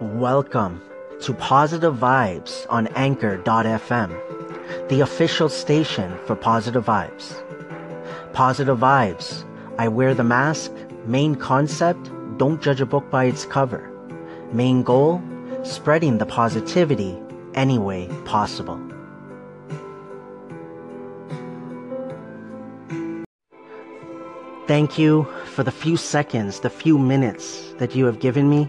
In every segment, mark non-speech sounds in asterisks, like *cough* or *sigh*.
Welcome to Positive Vibes on Anchor.fm, the official station for Positive Vibes. Positive Vibes. I wear the mask. Main concept don't judge a book by its cover. Main goal spreading the positivity any way possible. Thank you for the few seconds, the few minutes that you have given me.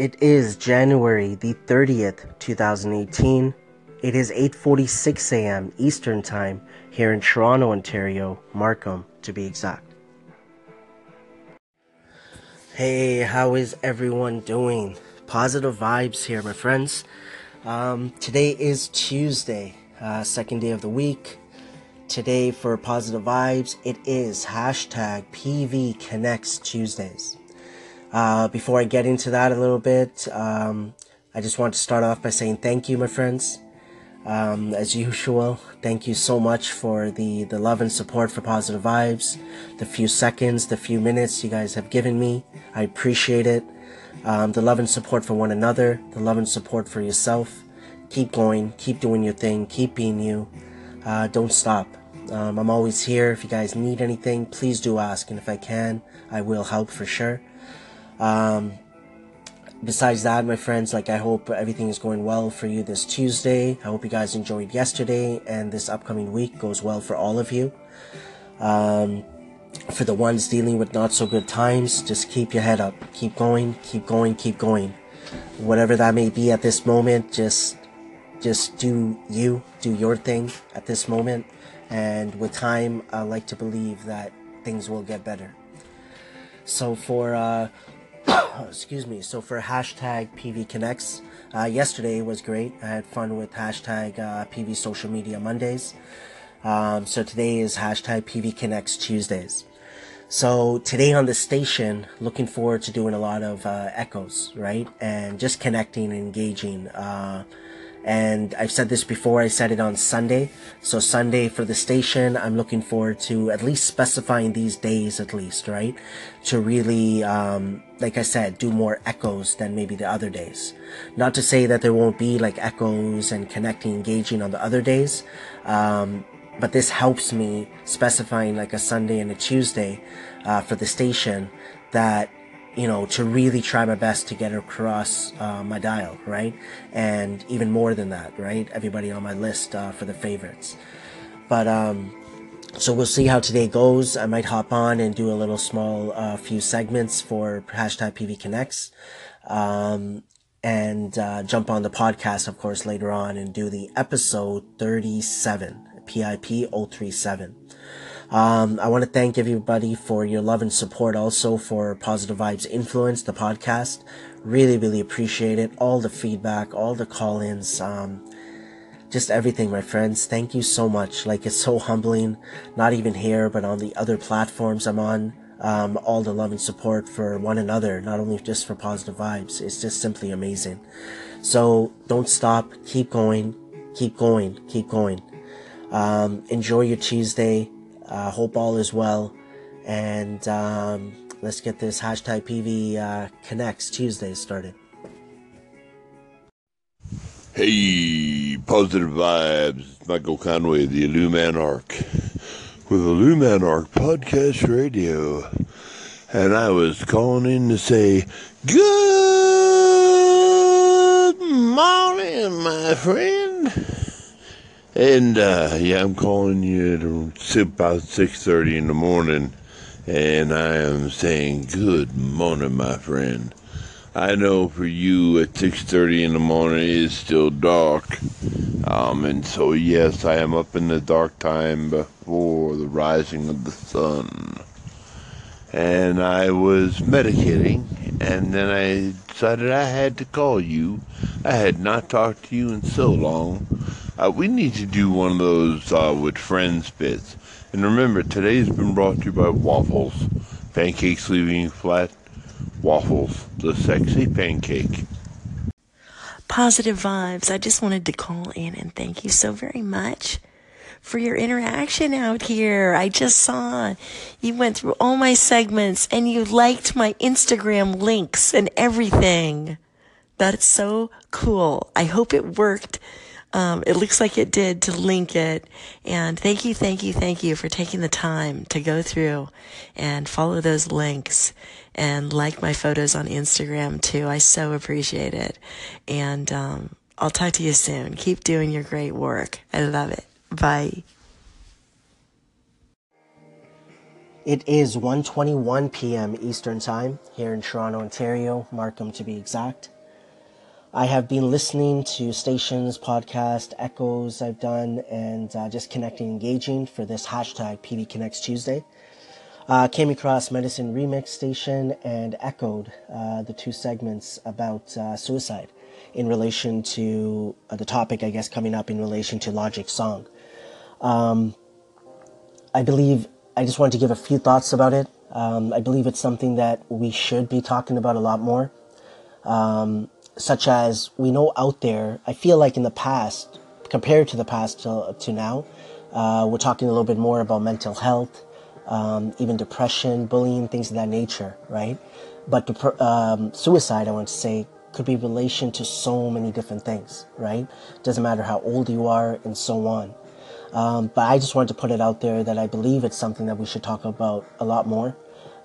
It is January the 30th, 2018. It is 8:46 a.m. Eastern Time here in Toronto, Ontario, Markham to be exact. Hey, how is everyone doing? Positive vibes here, my friends. Um, today is Tuesday, uh, second day of the week. Today for positive vibes, it is hashtag PV Connects Tuesdays. Uh, before I get into that a little bit, um, I just want to start off by saying thank you, my friends. Um, as usual, thank you so much for the, the love and support for positive vibes, the few seconds, the few minutes you guys have given me. I appreciate it. Um, the love and support for one another, the love and support for yourself. Keep going, keep doing your thing, keep being you. Uh, don't stop. Um, I'm always here. If you guys need anything, please do ask. And if I can, I will help for sure. Um, besides that, my friends, like I hope everything is going well for you this Tuesday. I hope you guys enjoyed yesterday and this upcoming week goes well for all of you. Um, for the ones dealing with not so good times, just keep your head up. Keep going, keep going, keep going. Whatever that may be at this moment, just just do you, do your thing at this moment and with time, I like to believe that things will get better. So for uh, *coughs* excuse me, so for hashtag PV Connects, uh, yesterday was great. I had fun with hashtag uh, PV Social Media Mondays. Um, so today is hashtag PV Connects Tuesdays. So today on the station, looking forward to doing a lot of uh, echoes, right, and just connecting and engaging. And I've said this before, I said it on Sunday. So Sunday for the station, I'm looking forward to at least specifying these days at least, right? To really, um, like I said, do more echoes than maybe the other days. Not to say that there won't be like echoes and connecting, engaging on the other days. Um, but this helps me specifying like a Sunday and a Tuesday, uh, for the station that you know, to really try my best to get across uh, my dial, right? And even more than that, right? Everybody on my list uh, for the favorites. But um, so we'll see how today goes. I might hop on and do a little small uh, few segments for hashtag PV Connects. Um, and uh, jump on the podcast, of course, later on and do the episode 37, PIP 037. Um, I want to thank everybody for your love and support also for Positive Vibes Influence, the podcast. Really, really appreciate it. All the feedback, all the call ins, um, just everything, my friends. Thank you so much. Like, it's so humbling, not even here, but on the other platforms I'm on. Um, all the love and support for one another, not only just for positive vibes. It's just simply amazing. So don't stop. Keep going. Keep going. Keep going. Um, enjoy your Tuesday. Uh, hope all is well. And um, let's get this hashtag PV uh, Connects Tuesday started. Hey, positive vibes. Michael Conway, the Illuminarch, with Illuminarch Podcast Radio. And I was calling in to say, Good morning, my friend. And uh, yeah, I'm calling you at about 6:30 in the morning, and I am saying good morning, my friend. I know for you at 6:30 in the morning it is still dark, um, and so yes, I am up in the dark time before the rising of the sun. And I was medicating, and then I decided I had to call you. I had not talked to you in so long. Uh, we need to do one of those uh, with friends bits. And remember, today's been brought to you by Waffles. Pancakes leaving flat. Waffles, the sexy pancake. Positive vibes. I just wanted to call in and thank you so very much for your interaction out here. I just saw you went through all my segments and you liked my Instagram links and everything. That's so cool. I hope it worked. Um, it looks like it did to link it. And thank you, thank you, thank you for taking the time to go through and follow those links and like my photos on Instagram too. I so appreciate it. And um, I'll talk to you soon. Keep doing your great work. I love it. Bye. It is 1:21 p.m. Eastern Time here in Toronto, Ontario, Markham to be exact. I have been listening to stations, podcast, echoes I've done, and uh, just connecting, engaging for this hashtag PV Connects Tuesday. Uh, came across Medicine Remix Station and echoed uh, the two segments about uh, suicide in relation to uh, the topic, I guess, coming up in relation to Logic Song. Um, I believe I just wanted to give a few thoughts about it. Um, I believe it's something that we should be talking about a lot more. Um, such as we know out there, I feel like in the past, compared to the past to, to now, uh, we're talking a little bit more about mental health, um, even depression, bullying, things of that nature, right? But dep- um, suicide, I want to say, could be relation to so many different things, right? Doesn't matter how old you are and so on. Um, but I just wanted to put it out there that I believe it's something that we should talk about a lot more.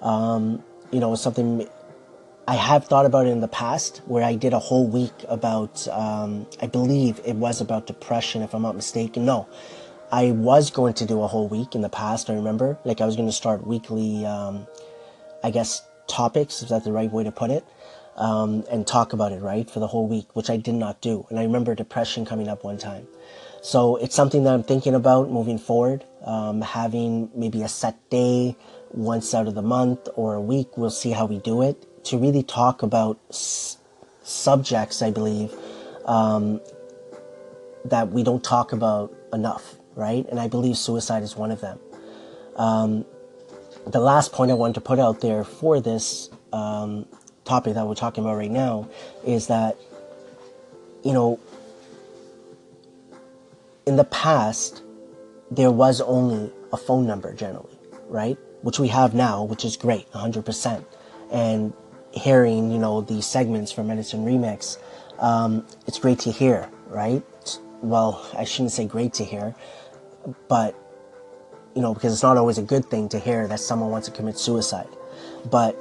Um, you know, it's something I have thought about it in the past where I did a whole week about, um, I believe it was about depression, if I'm not mistaken. No, I was going to do a whole week in the past, I remember. Like I was going to start weekly, um, I guess, topics, is that the right way to put it? Um, and talk about it, right, for the whole week, which I did not do. And I remember depression coming up one time. So it's something that I'm thinking about moving forward, um, having maybe a set day once out of the month or a week. We'll see how we do it to really talk about s- subjects, I believe, um, that we don't talk about enough, right? And I believe suicide is one of them. Um, the last point I wanted to put out there for this um, topic that we're talking about right now is that, you know, in the past, there was only a phone number generally, right? Which we have now, which is great, 100%. And hearing, you know, the segments from Medicine Remix, um, it's great to hear, right? Well, I shouldn't say great to hear, but, you know, because it's not always a good thing to hear that someone wants to commit suicide. But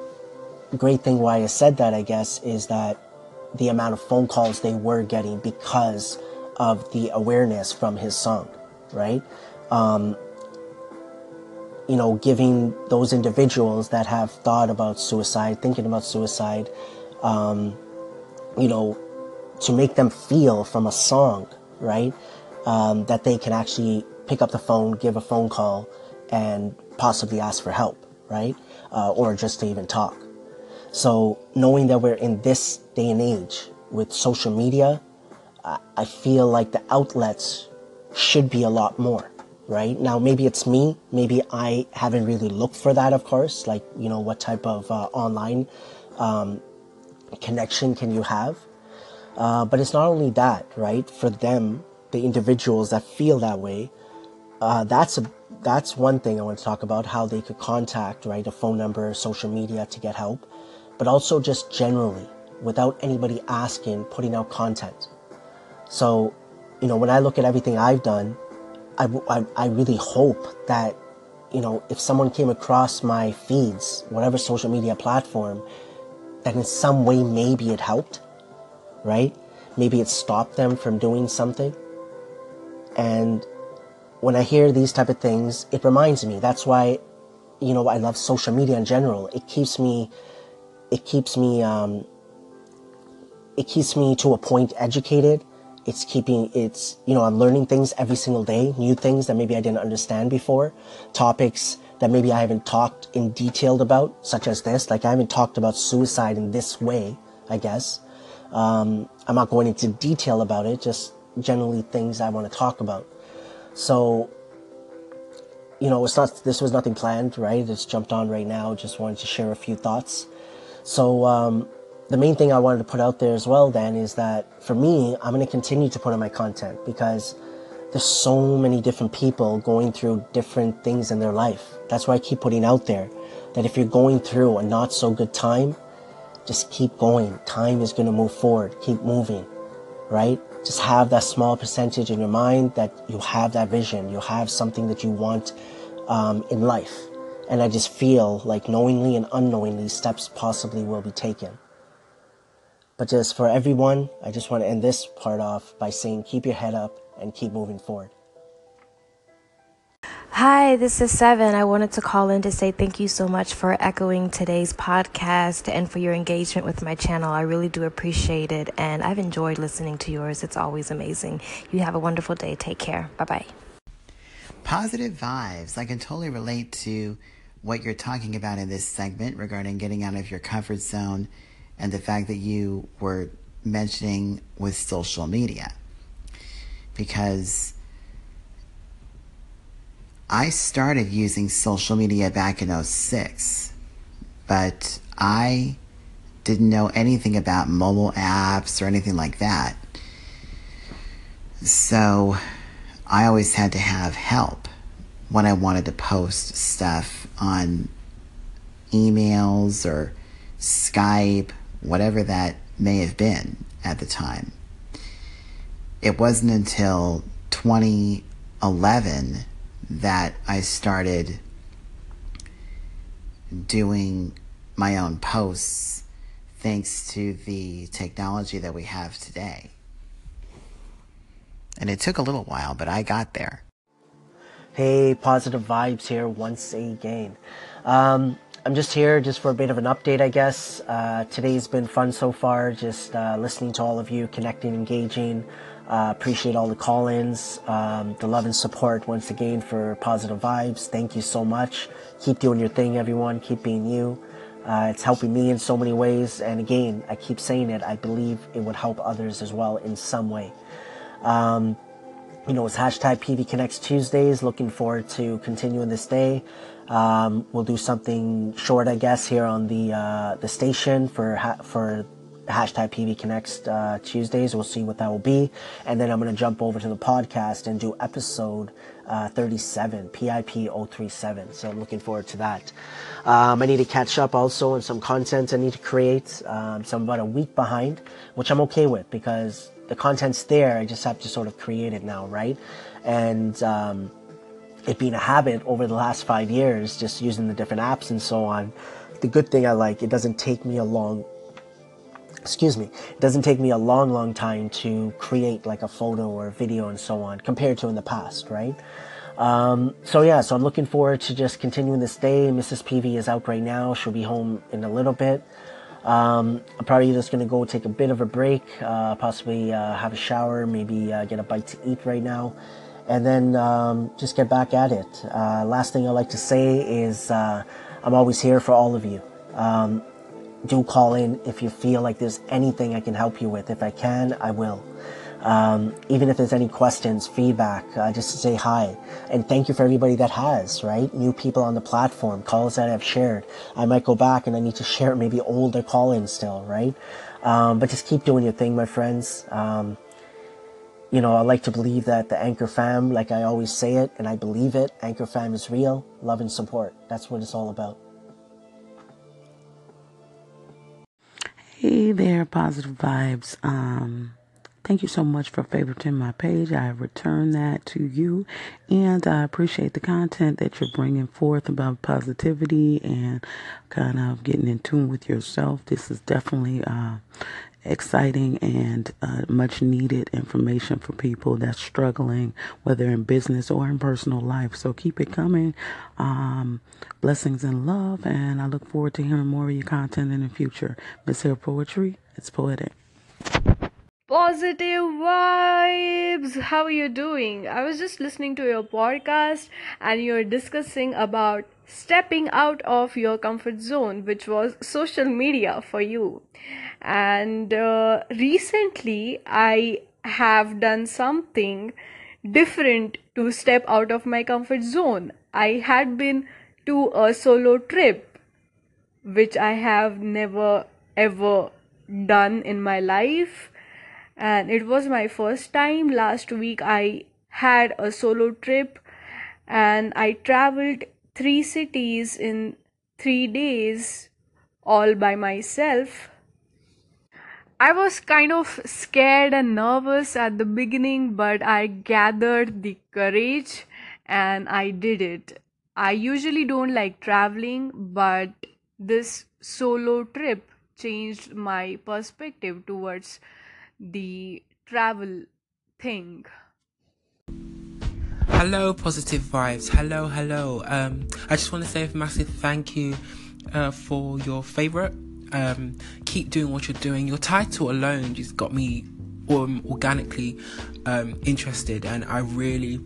great thing why I said that, I guess, is that the amount of phone calls they were getting because of the awareness from his song, right? Um, you know, giving those individuals that have thought about suicide, thinking about suicide, um, you know, to make them feel from a song, right? Um, that they can actually pick up the phone, give a phone call, and possibly ask for help, right? Uh, or just to even talk. So knowing that we're in this day and age with social media, I feel like the outlets should be a lot more, right? Now, maybe it's me. Maybe I haven't really looked for that, of course. Like, you know, what type of uh, online um, connection can you have? Uh, but it's not only that, right? For them, the individuals that feel that way, uh, that's a that's one thing I want to talk about how they could contact, right? A phone number, social media to get help, but also just generally, without anybody asking, putting out content so, you know, when I look at everything I've done, I, I, I really hope that, you know, if someone came across my feeds, whatever social media platform, that in some way maybe it helped, right? Maybe it stopped them from doing something. And when I hear these type of things, it reminds me. That's why, you know, I love social media in general. It keeps me, it keeps me, um, it keeps me to a point educated it's keeping it's you know i'm learning things every single day new things that maybe i didn't understand before topics that maybe I haven't talked in detailed about, such as this. Like I haven't talked about suicide in this way, I guess. Um, I'm not going into detail about it, just generally things I want to talk about. So, you know, it's not, this was nothing planned, right? It's jumped on right now. Just wanted to share a few thoughts. So, um, the main thing I wanted to put out there as well then is that for me, I'm going to continue to put on my content because there's so many different people going through different things in their life. That's why I keep putting out there that if you're going through a not so good time, just keep going. Time is going to move forward. Keep moving, right? Just have that small percentage in your mind that you have that vision. You have something that you want um, in life. And I just feel like knowingly and unknowingly steps possibly will be taken. But just for everyone, I just want to end this part off by saying keep your head up and keep moving forward. Hi, this is Seven. I wanted to call in to say thank you so much for echoing today's podcast and for your engagement with my channel. I really do appreciate it, and I've enjoyed listening to yours. It's always amazing. You have a wonderful day. Take care. Bye bye. Positive vibes. I can totally relate to what you're talking about in this segment regarding getting out of your comfort zone and the fact that you were mentioning with social media. Because I started using social media back in 06, but I didn't know anything about mobile apps or anything like that. So I always had to have help when I wanted to post stuff on emails or Skype whatever that may have been at the time. It wasn't until 2011 that I started doing my own posts thanks to the technology that we have today. And it took a little while, but I got there. Hey, positive vibes here once again. Um, I'm just here just for a bit of an update, I guess. Uh, today's been fun so far, just uh, listening to all of you, connecting, engaging. Uh, appreciate all the call ins, um, the love and support once again for positive vibes. Thank you so much. Keep doing your thing, everyone. Keep being you. Uh, it's helping me in so many ways. And again, I keep saying it, I believe it would help others as well in some way. Um, you know, it's hashtag PV Connects Tuesdays. Looking forward to continuing this day. Um, we'll do something short, I guess, here on the uh, the station for ha- for hashtag PV Connects uh, Tuesdays. We'll see what that will be, and then I'm going to jump over to the podcast and do episode uh, 37, PIP 037. So I'm looking forward to that. Um, I need to catch up also on some content I need to create. Um, so I'm about a week behind, which I'm okay with because the content's there. I just have to sort of create it now, right? And um, it being a habit over the last five years, just using the different apps and so on. The good thing I like, it doesn't take me a long, excuse me, it doesn't take me a long, long time to create like a photo or a video and so on compared to in the past, right? Um, so yeah, so I'm looking forward to just continuing this day. Mrs. PV is out right now. She'll be home in a little bit. Um, I'm probably just gonna go take a bit of a break, uh, possibly uh, have a shower, maybe uh, get a bite to eat right now, and then um, just get back at it. Uh, last thing I'd like to say is uh, I'm always here for all of you. Um, do call in if you feel like there's anything I can help you with. If I can, I will. Um, even if there's any questions, feedback, uh, just to say hi. And thank you for everybody that has, right? New people on the platform, calls that I've shared. I might go back and I need to *laughs* share maybe older call ins still, right? Um, but just keep doing your thing, my friends. Um, you know, I like to believe that the Anchor fam, like I always say it, and I believe it, Anchor fam is real, love and support. That's what it's all about. Hey there, positive vibes. Um, thank you so much for favoriting my page. I return that to you, and I appreciate the content that you're bringing forth about positivity and kind of getting in tune with yourself. This is definitely uh, exciting and uh, much needed information for people that's struggling, whether in business or in personal life. So keep it coming. Um, blessings and love, and I look forward to hearing more of your content in the future. Miss Hair Poetry, it's poetic. Positive vibes. How are you doing? I was just listening to your podcast and you're discussing about stepping out of your comfort zone, which was social media for you. And uh, recently, I have done something different to step out of my comfort zone. I had been to a solo trip, which I have never ever done in my life. And it was my first time. Last week, I had a solo trip and I traveled three cities in three days all by myself. I was kind of scared and nervous at the beginning, but I gathered the courage and I did it. I usually don't like traveling, but this solo trip changed my perspective towards the travel thing. Hello, positive vibes. Hello, hello. Um, I just want to say a massive thank you uh, for your favorite. Um, keep doing what you're doing. Your title alone just got me um, organically um, interested, and I really.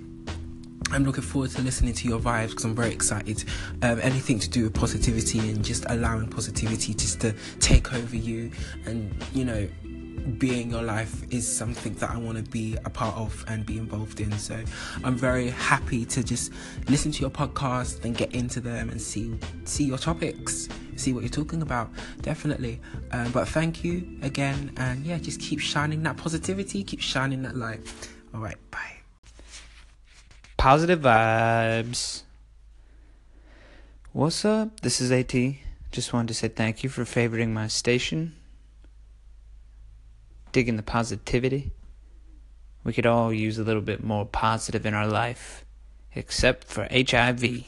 I'm looking forward to listening to your vibes because I'm very excited. Um, anything to do with positivity and just allowing positivity just to take over you, and you know, being your life is something that I want to be a part of and be involved in. So I'm very happy to just listen to your podcast and get into them and see see your topics, see what you're talking about. Definitely. Um, but thank you again, and yeah, just keep shining that positivity, keep shining that light. All right, bye. Positive vibes. What's up? This is AT. Just wanted to say thank you for favoriting my station digging the positivity. We could all use a little bit more positive in our life, except for HIV.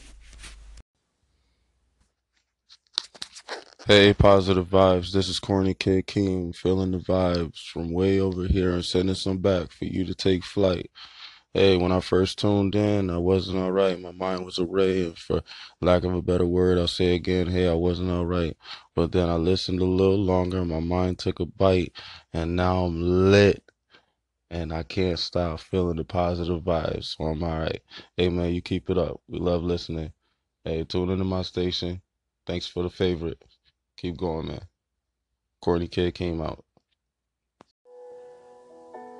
Hey, positive vibes. This is Corny Kid King, feeling the vibes from way over here and sending some back for you to take flight. Hey, when I first tuned in, I wasn't all right. My mind was array, and for lack of a better word, I'll say again, hey, I wasn't all right. But then I listened a little longer, my mind took a bite, and now I'm lit. And I can't stop feeling the positive vibes, so I'm all right. Hey, man, you keep it up. We love listening. Hey, tune into my station. Thanks for the favorite. Keep going, man. Courtney Kid came out.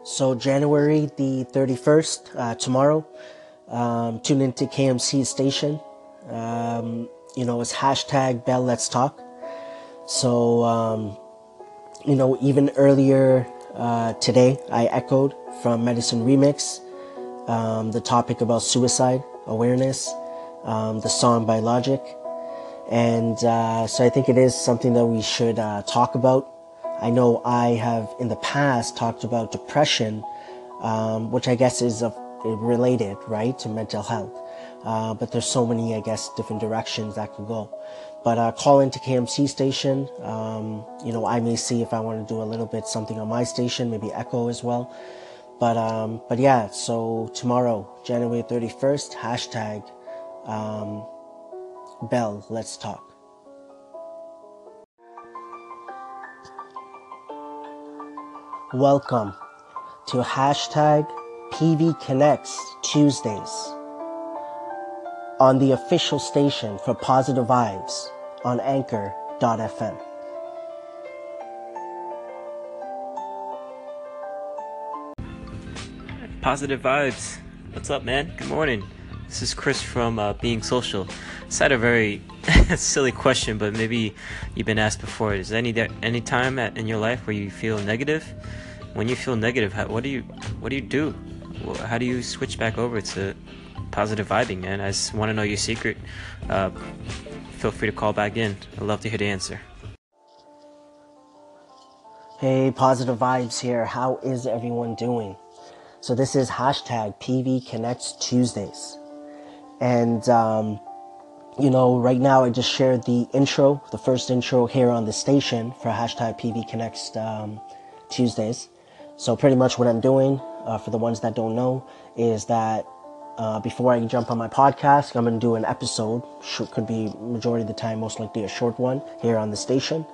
So January the 31st, uh, tomorrow, um, tune into KMC station. Um, you know, it's hashtag Bell Let's Talk. So, um, you know, even earlier uh, today, I echoed from Medicine Remix um, the topic about suicide awareness, um, the song by Logic. And uh, so I think it is something that we should uh, talk about I know I have in the past talked about depression, um, which I guess is a, related, right, to mental health. Uh, but there's so many, I guess, different directions that could go. But uh, call into KMC station. Um, you know, I may see if I want to do a little bit something on my station, maybe Echo as well. But um, but yeah, so tomorrow, January 31st, hashtag um, Bell, let's talk. Welcome to hashtag PV Connects Tuesdays on the official station for Positive Vibes on Anchor.fm. Positive Vibes. What's up, man? Good morning. This is Chris from uh, Being Social. It's had a very *laughs* silly question, but maybe you've been asked before. Is there any any time at, in your life where you feel negative? When you feel negative, how, what do you what do you do? How do you switch back over to positive vibing, man? I just want to know your secret. Uh, feel free to call back in. I'd love to hear the answer. Hey, positive vibes here. How is everyone doing? So this is hashtag PV Connects Tuesdays. And, um, you know, right now I just shared the intro, the first intro here on the station for hashtag PV Connects um, Tuesdays. So pretty much what I'm doing, uh, for the ones that don't know, is that uh, before I jump on my podcast, I'm going to do an episode. could be majority of the time, most likely a short one here on the station.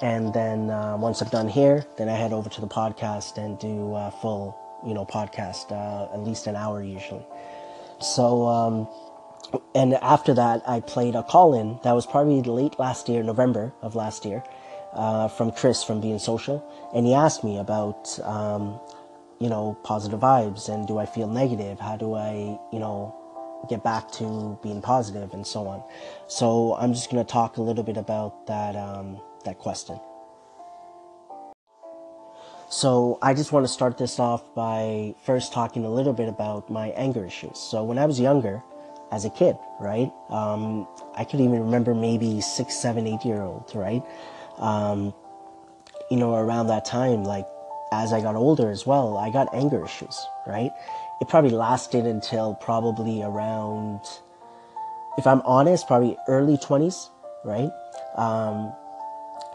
And then uh, once I'm done here, then I head over to the podcast and do a full, you know, podcast, uh, at least an hour usually. So, um, and after that, I played a call in that was probably late last year, November of last year, uh, from Chris from Being Social. And he asked me about, um, you know, positive vibes and do I feel negative? How do I, you know, get back to being positive and so on. So I'm just going to talk a little bit about that, um, that question. So I just want to start this off by first talking a little bit about my anger issues. So when I was younger, as a kid, right? Um, I could even remember maybe six, seven, eight year old, right? Um, you know, around that time, like as I got older as well, I got anger issues, right? It probably lasted until probably around, if I'm honest, probably early 20s, right? Um,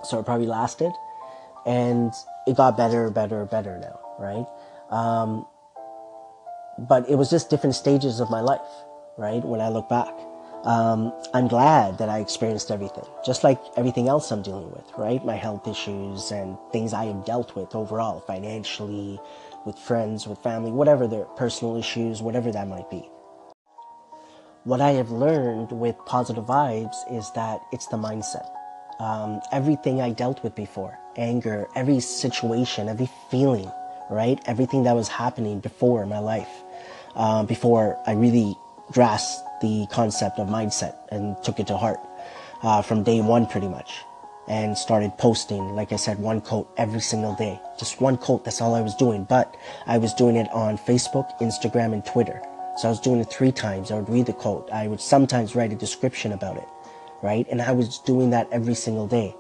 so it probably lasted. And it got better, better, better now, right? Um, but it was just different stages of my life, right? When I look back. Um, I'm glad that I experienced everything, just like everything else I'm dealing with, right? My health issues and things I have dealt with overall, financially, with friends, with family, whatever their personal issues, whatever that might be. What I have learned with positive vibes is that it's the mindset. Um, everything I dealt with before, anger, every situation, every feeling, right? Everything that was happening before in my life, uh, before I really grasped the concept of mindset and took it to heart uh, from day one pretty much and started posting like i said one quote every single day. Just one quote that's all i was doing. But i was doing it on facebook instagram and twitter. So i was doing it three times. I would read the quote. I would sometimes write a description about it right? And i was doing that every single day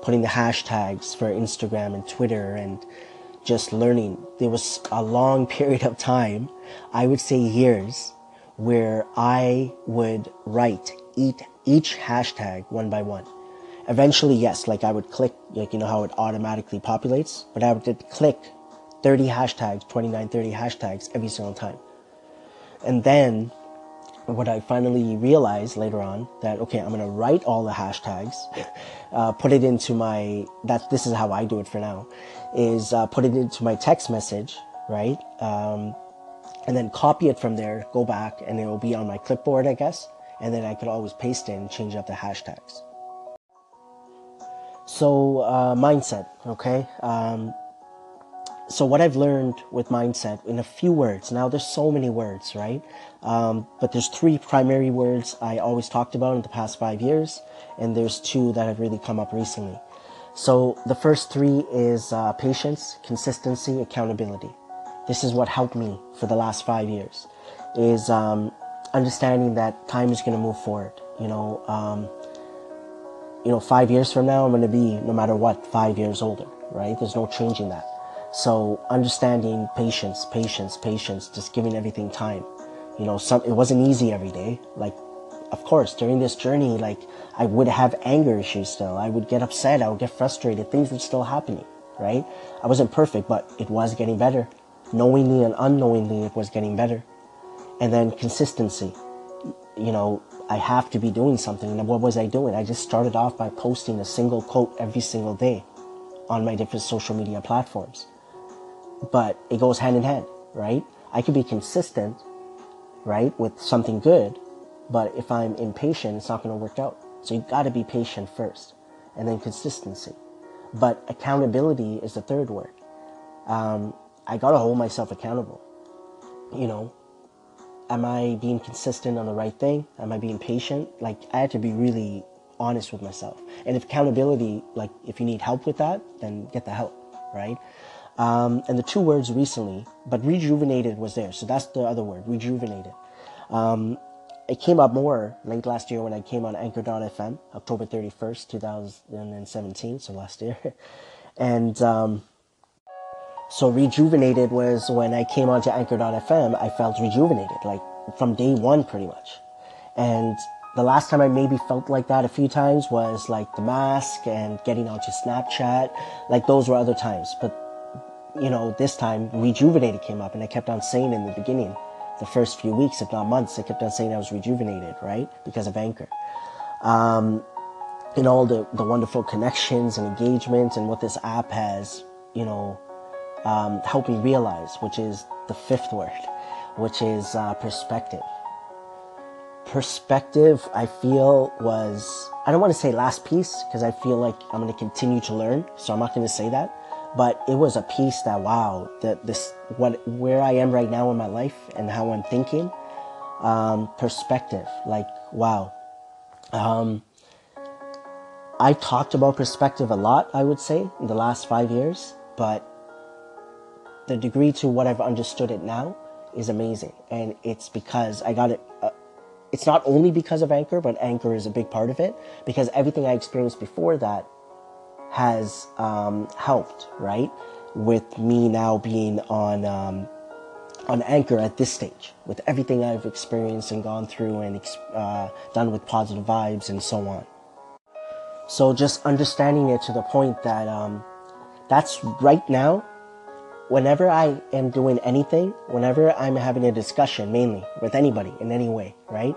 putting the hashtags for instagram and twitter and just learning. There was a long *laughs* period of time i would say years where I would write each, each hashtag one by one. Eventually, yes, like I would click, like, you know how it automatically populates, but I would click 30 hashtags, 29, 30 hashtags every single time. And then what I finally realized later on that, okay, I'm to write all the hashtags, *laughs* uh, put it into my, that this is how I do it for now, is uh, put it into my text message, right? Um, and then copy it from there, go back, and it will be on my clipboard, I guess. And then I could always paste it and change up the hashtags. So, uh, mindset, okay? Um, so what I've learned with mindset in a few words. Now there's so many words, right? Um, but there's three primary words I always talked about in the past five years, and there's two that have really come up recently. So the first three is uh, patience, consistency, accountability this is what helped me for the last five years is um, understanding that time is going to move forward you know um, you know five years from now i'm going to be no matter what five years older right? There's no changing that. So understanding patience patience patience just giving everything time you know some it wasn't easy every day. Like of course during this journey like i would have anger issues still. I would get upset i would get frustrated things were still happening right? I wasn't perfect but it was getting better knowingly and unknowingly it was getting better. And then consistency. You know, I have to be doing something. And what was I doing? I just started off by posting a single quote every single day on my different social media platforms. But it goes hand in hand, right? I could be consistent, right, with something good, but if I'm impatient, it's not going to work out. So you got to be patient first, and then consistency. But accountability is the third word. Um, I gotta hold myself accountable. You know, am I being consistent on the right thing? Am I being patient? Like, I had to be really honest with myself. And if accountability, like, if you need help with that, then get the help, right? Um, and the two words recently, but rejuvenated was there. So that's the other word, rejuvenated. Um, it came up more late last year when I came on Anchor.fm, October 31st, 2017, so last year. *laughs* and, um, so rejuvenated was when I came onto Anchor.fm, I felt rejuvenated, like from day one pretty much. And the last time I maybe felt like that a few times was like the mask and getting onto Snapchat. Like those were other times. But, you know, this time rejuvenated came up and I kept on saying in the beginning, the first few weeks, if not months, I kept on saying I was rejuvenated, right? Because of Anchor. Um, and all the, the wonderful connections and engagement and what this app has, you know, um, help me realize, which is the fifth word, which is uh, perspective. perspective I feel was I don't want to say last piece because I feel like I'm going to continue to learn, so I'm not going to say that. But it was a piece that wow, that this what where I am right now in my life and how I'm thinking, um, perspective. Like wow, um, I talked about perspective a lot. I would say in the last five years, but the degree to what I've understood it now is amazing, and it's because I got it. Uh, it's not only because of Anchor, but Anchor is a big part of it because everything I experienced before that has um, helped, right? With me now being on um, on Anchor at this stage, with everything I've experienced and gone through and uh, done with positive vibes and so on. So just understanding it to the point that um, that's right now. Whenever I am doing anything, whenever I'm having a discussion, mainly with anybody in any way, right?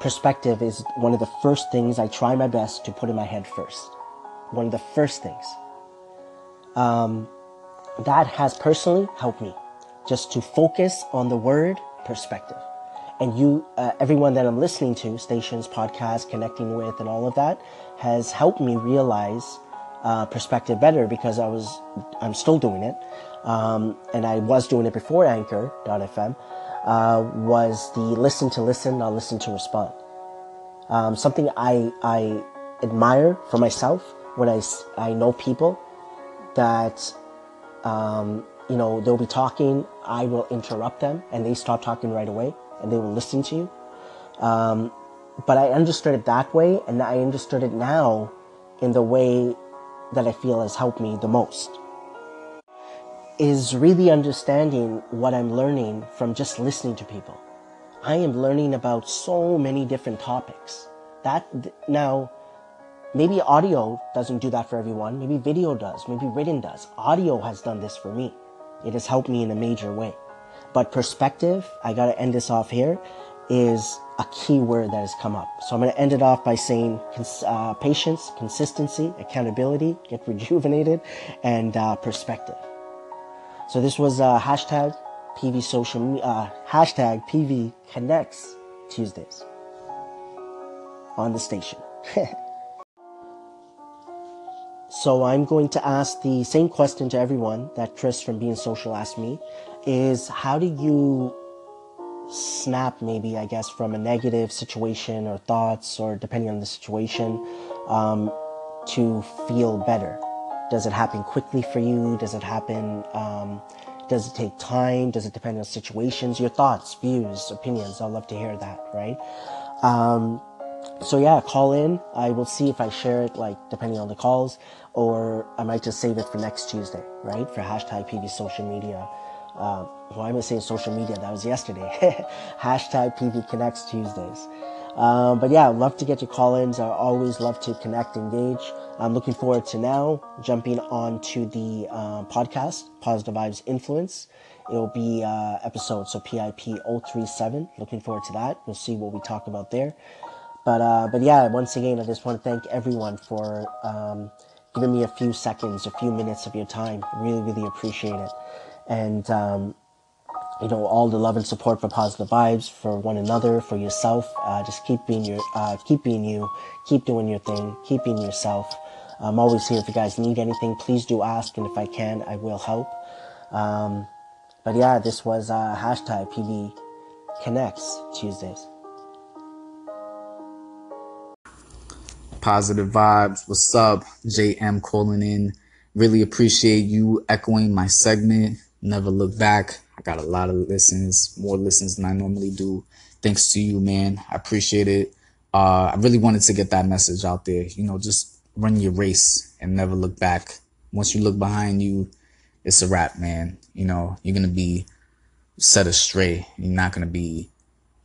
Perspective is one of the first things I try my best to put in my head first one of the first things. Um, that has personally helped me just to focus on the word perspective. And you, uh, everyone that I'm listening to, stations, podcasts, connecting with, and all of that has helped me realize uh, perspective better because I was, I'm still doing it. Um, and I was doing it before Anchor.fm, uh, was the listen to listen, not listen to respond. Um, something I, I admire for myself when I, I know people that, um, you know, they'll be talking, I will interrupt them and they stop talking right away and they will listen to you. Um, but I understood it that way and I understood it now in the way that I feel has helped me the most is really understanding what I'm learning from just listening to people. I am learning about so many different topics. That now Maybe audio doesn't do that for everyone. Maybe video does. Maybe written does. Audio has done this for me. It has helped me in a major way. But perspective, I gotta end this off here, is a key word that has come up. So I'm gonna end it off by saying uh, patience, consistency, accountability, get *laughs* rejuvenated, and uh, perspective. So this was uh, hashtag PV social, uh, hashtag PV connects Tuesdays on the station. *laughs* So I'm going to ask the same question to everyone that Chris from Being Social asked me is how do you snap maybe I guess from a negative situation or thoughts or depending on the situation um, to feel better? Does it happen quickly for you? Does it happen? Um, does it take time? Does it depend on situations? Your thoughts, views, opinions. I'd love to hear that, right? Um, so yeah, call in. I will see if I share it, like depending on the calls, or I might just save it for next Tuesday, right? For hashtag PV social media. Uh, why am I saying social media? That was yesterday. *laughs* hashtag PV Connects Tuesdays. Um, but yeah, love to get your call-ins. I always love to connect, engage. I'm looking forward to now jumping on to the uh, podcast, Positive Vibes Influence. It'll be uh, episode, so PIP 037. Looking forward to that. We'll see what we talk about there. But uh, but yeah, once again, I just want to thank everyone for um, giving me a few seconds, a few minutes of your time. Really, really appreciate it. And um, you know, all the love and support for positive vibes for one another, for yourself. Uh, just keep being your, uh, keep being you, keep doing your thing, keep being yourself. I'm always here if you guys need anything. Please do ask, and if I can, I will help. Um, but yeah, this was uh, hashtag PV Connects Tuesdays. Positive vibes. What's up? JM calling in. Really appreciate you echoing my segment. Never look back. I got a lot of listens, more listens than I normally do. Thanks to you, man. I appreciate it. Uh, I really wanted to get that message out there. You know, just run your race and never look back. Once you look behind you, it's a wrap, man. You know, you're going to be set astray. You're not going to be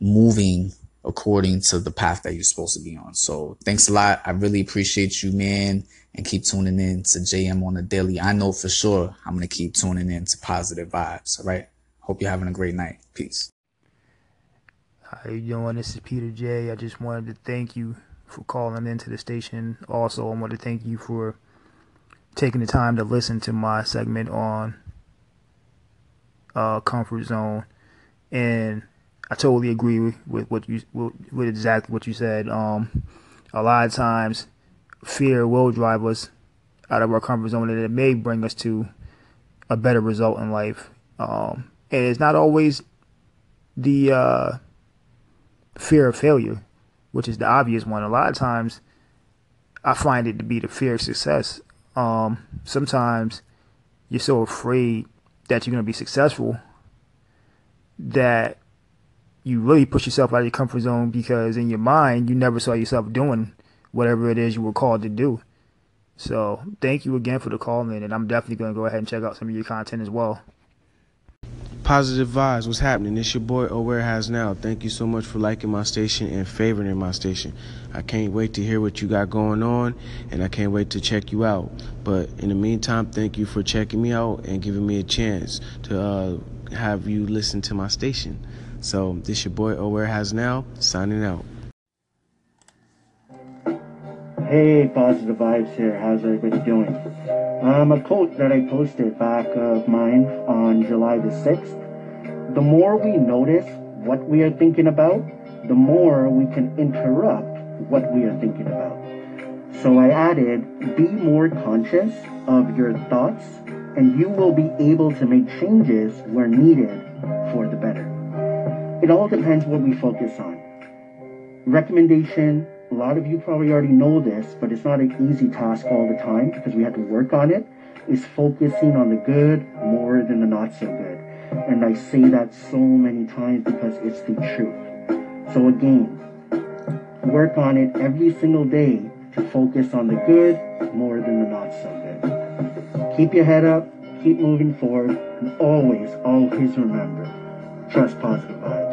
moving according to the path that you're supposed to be on. So thanks a lot. I really appreciate you, man. And keep tuning in to JM on the daily. I know for sure I'm going to keep tuning in to positive vibes. All right. Hope you're having a great night. Peace. How you doing? This is Peter J. I just wanted to thank you for calling into the station. Also, I want to thank you for taking the time to listen to my segment on uh, comfort zone. And I totally agree with, what you with, with exactly what you said. Um, a lot of times, fear will drive us out of our comfort zone, and it may bring us to a better result in life. Um, and it's not always the uh, fear of failure, which is the obvious one. A lot of times, I find it to be the fear of success. Um, sometimes you're so afraid that you're going to be successful that you really push yourself out of your comfort zone because in your mind you never saw yourself doing whatever it is you were called to do. So thank you again for the call, man, and I'm definitely going to go ahead and check out some of your content as well. Positive vibes, what's happening? It's your boy Aware Has Now. Thank you so much for liking my station and favoring my station. I can't wait to hear what you got going on, and I can't wait to check you out. But in the meantime, thank you for checking me out and giving me a chance to uh, have you listen to my station. So this your boy Aware Has Now, signing out. Hey, positive vibes here. How's everybody doing? Um, a quote that I posted back of mine on July the 6th. The more we notice what we are thinking about, the more we can interrupt what we are thinking about. So I added, be more conscious of your thoughts and you will be able to make changes where needed for the better. It all depends what we focus on. Recommendation a lot of you probably already know this, but it's not an easy task all the time because we have to work on it, is focusing on the good more than the not so good. And I say that so many times because it's the truth. So again, work on it every single day to focus on the good more than the not so good. Keep your head up, keep moving forward, and always, always remember, trust positive vibes.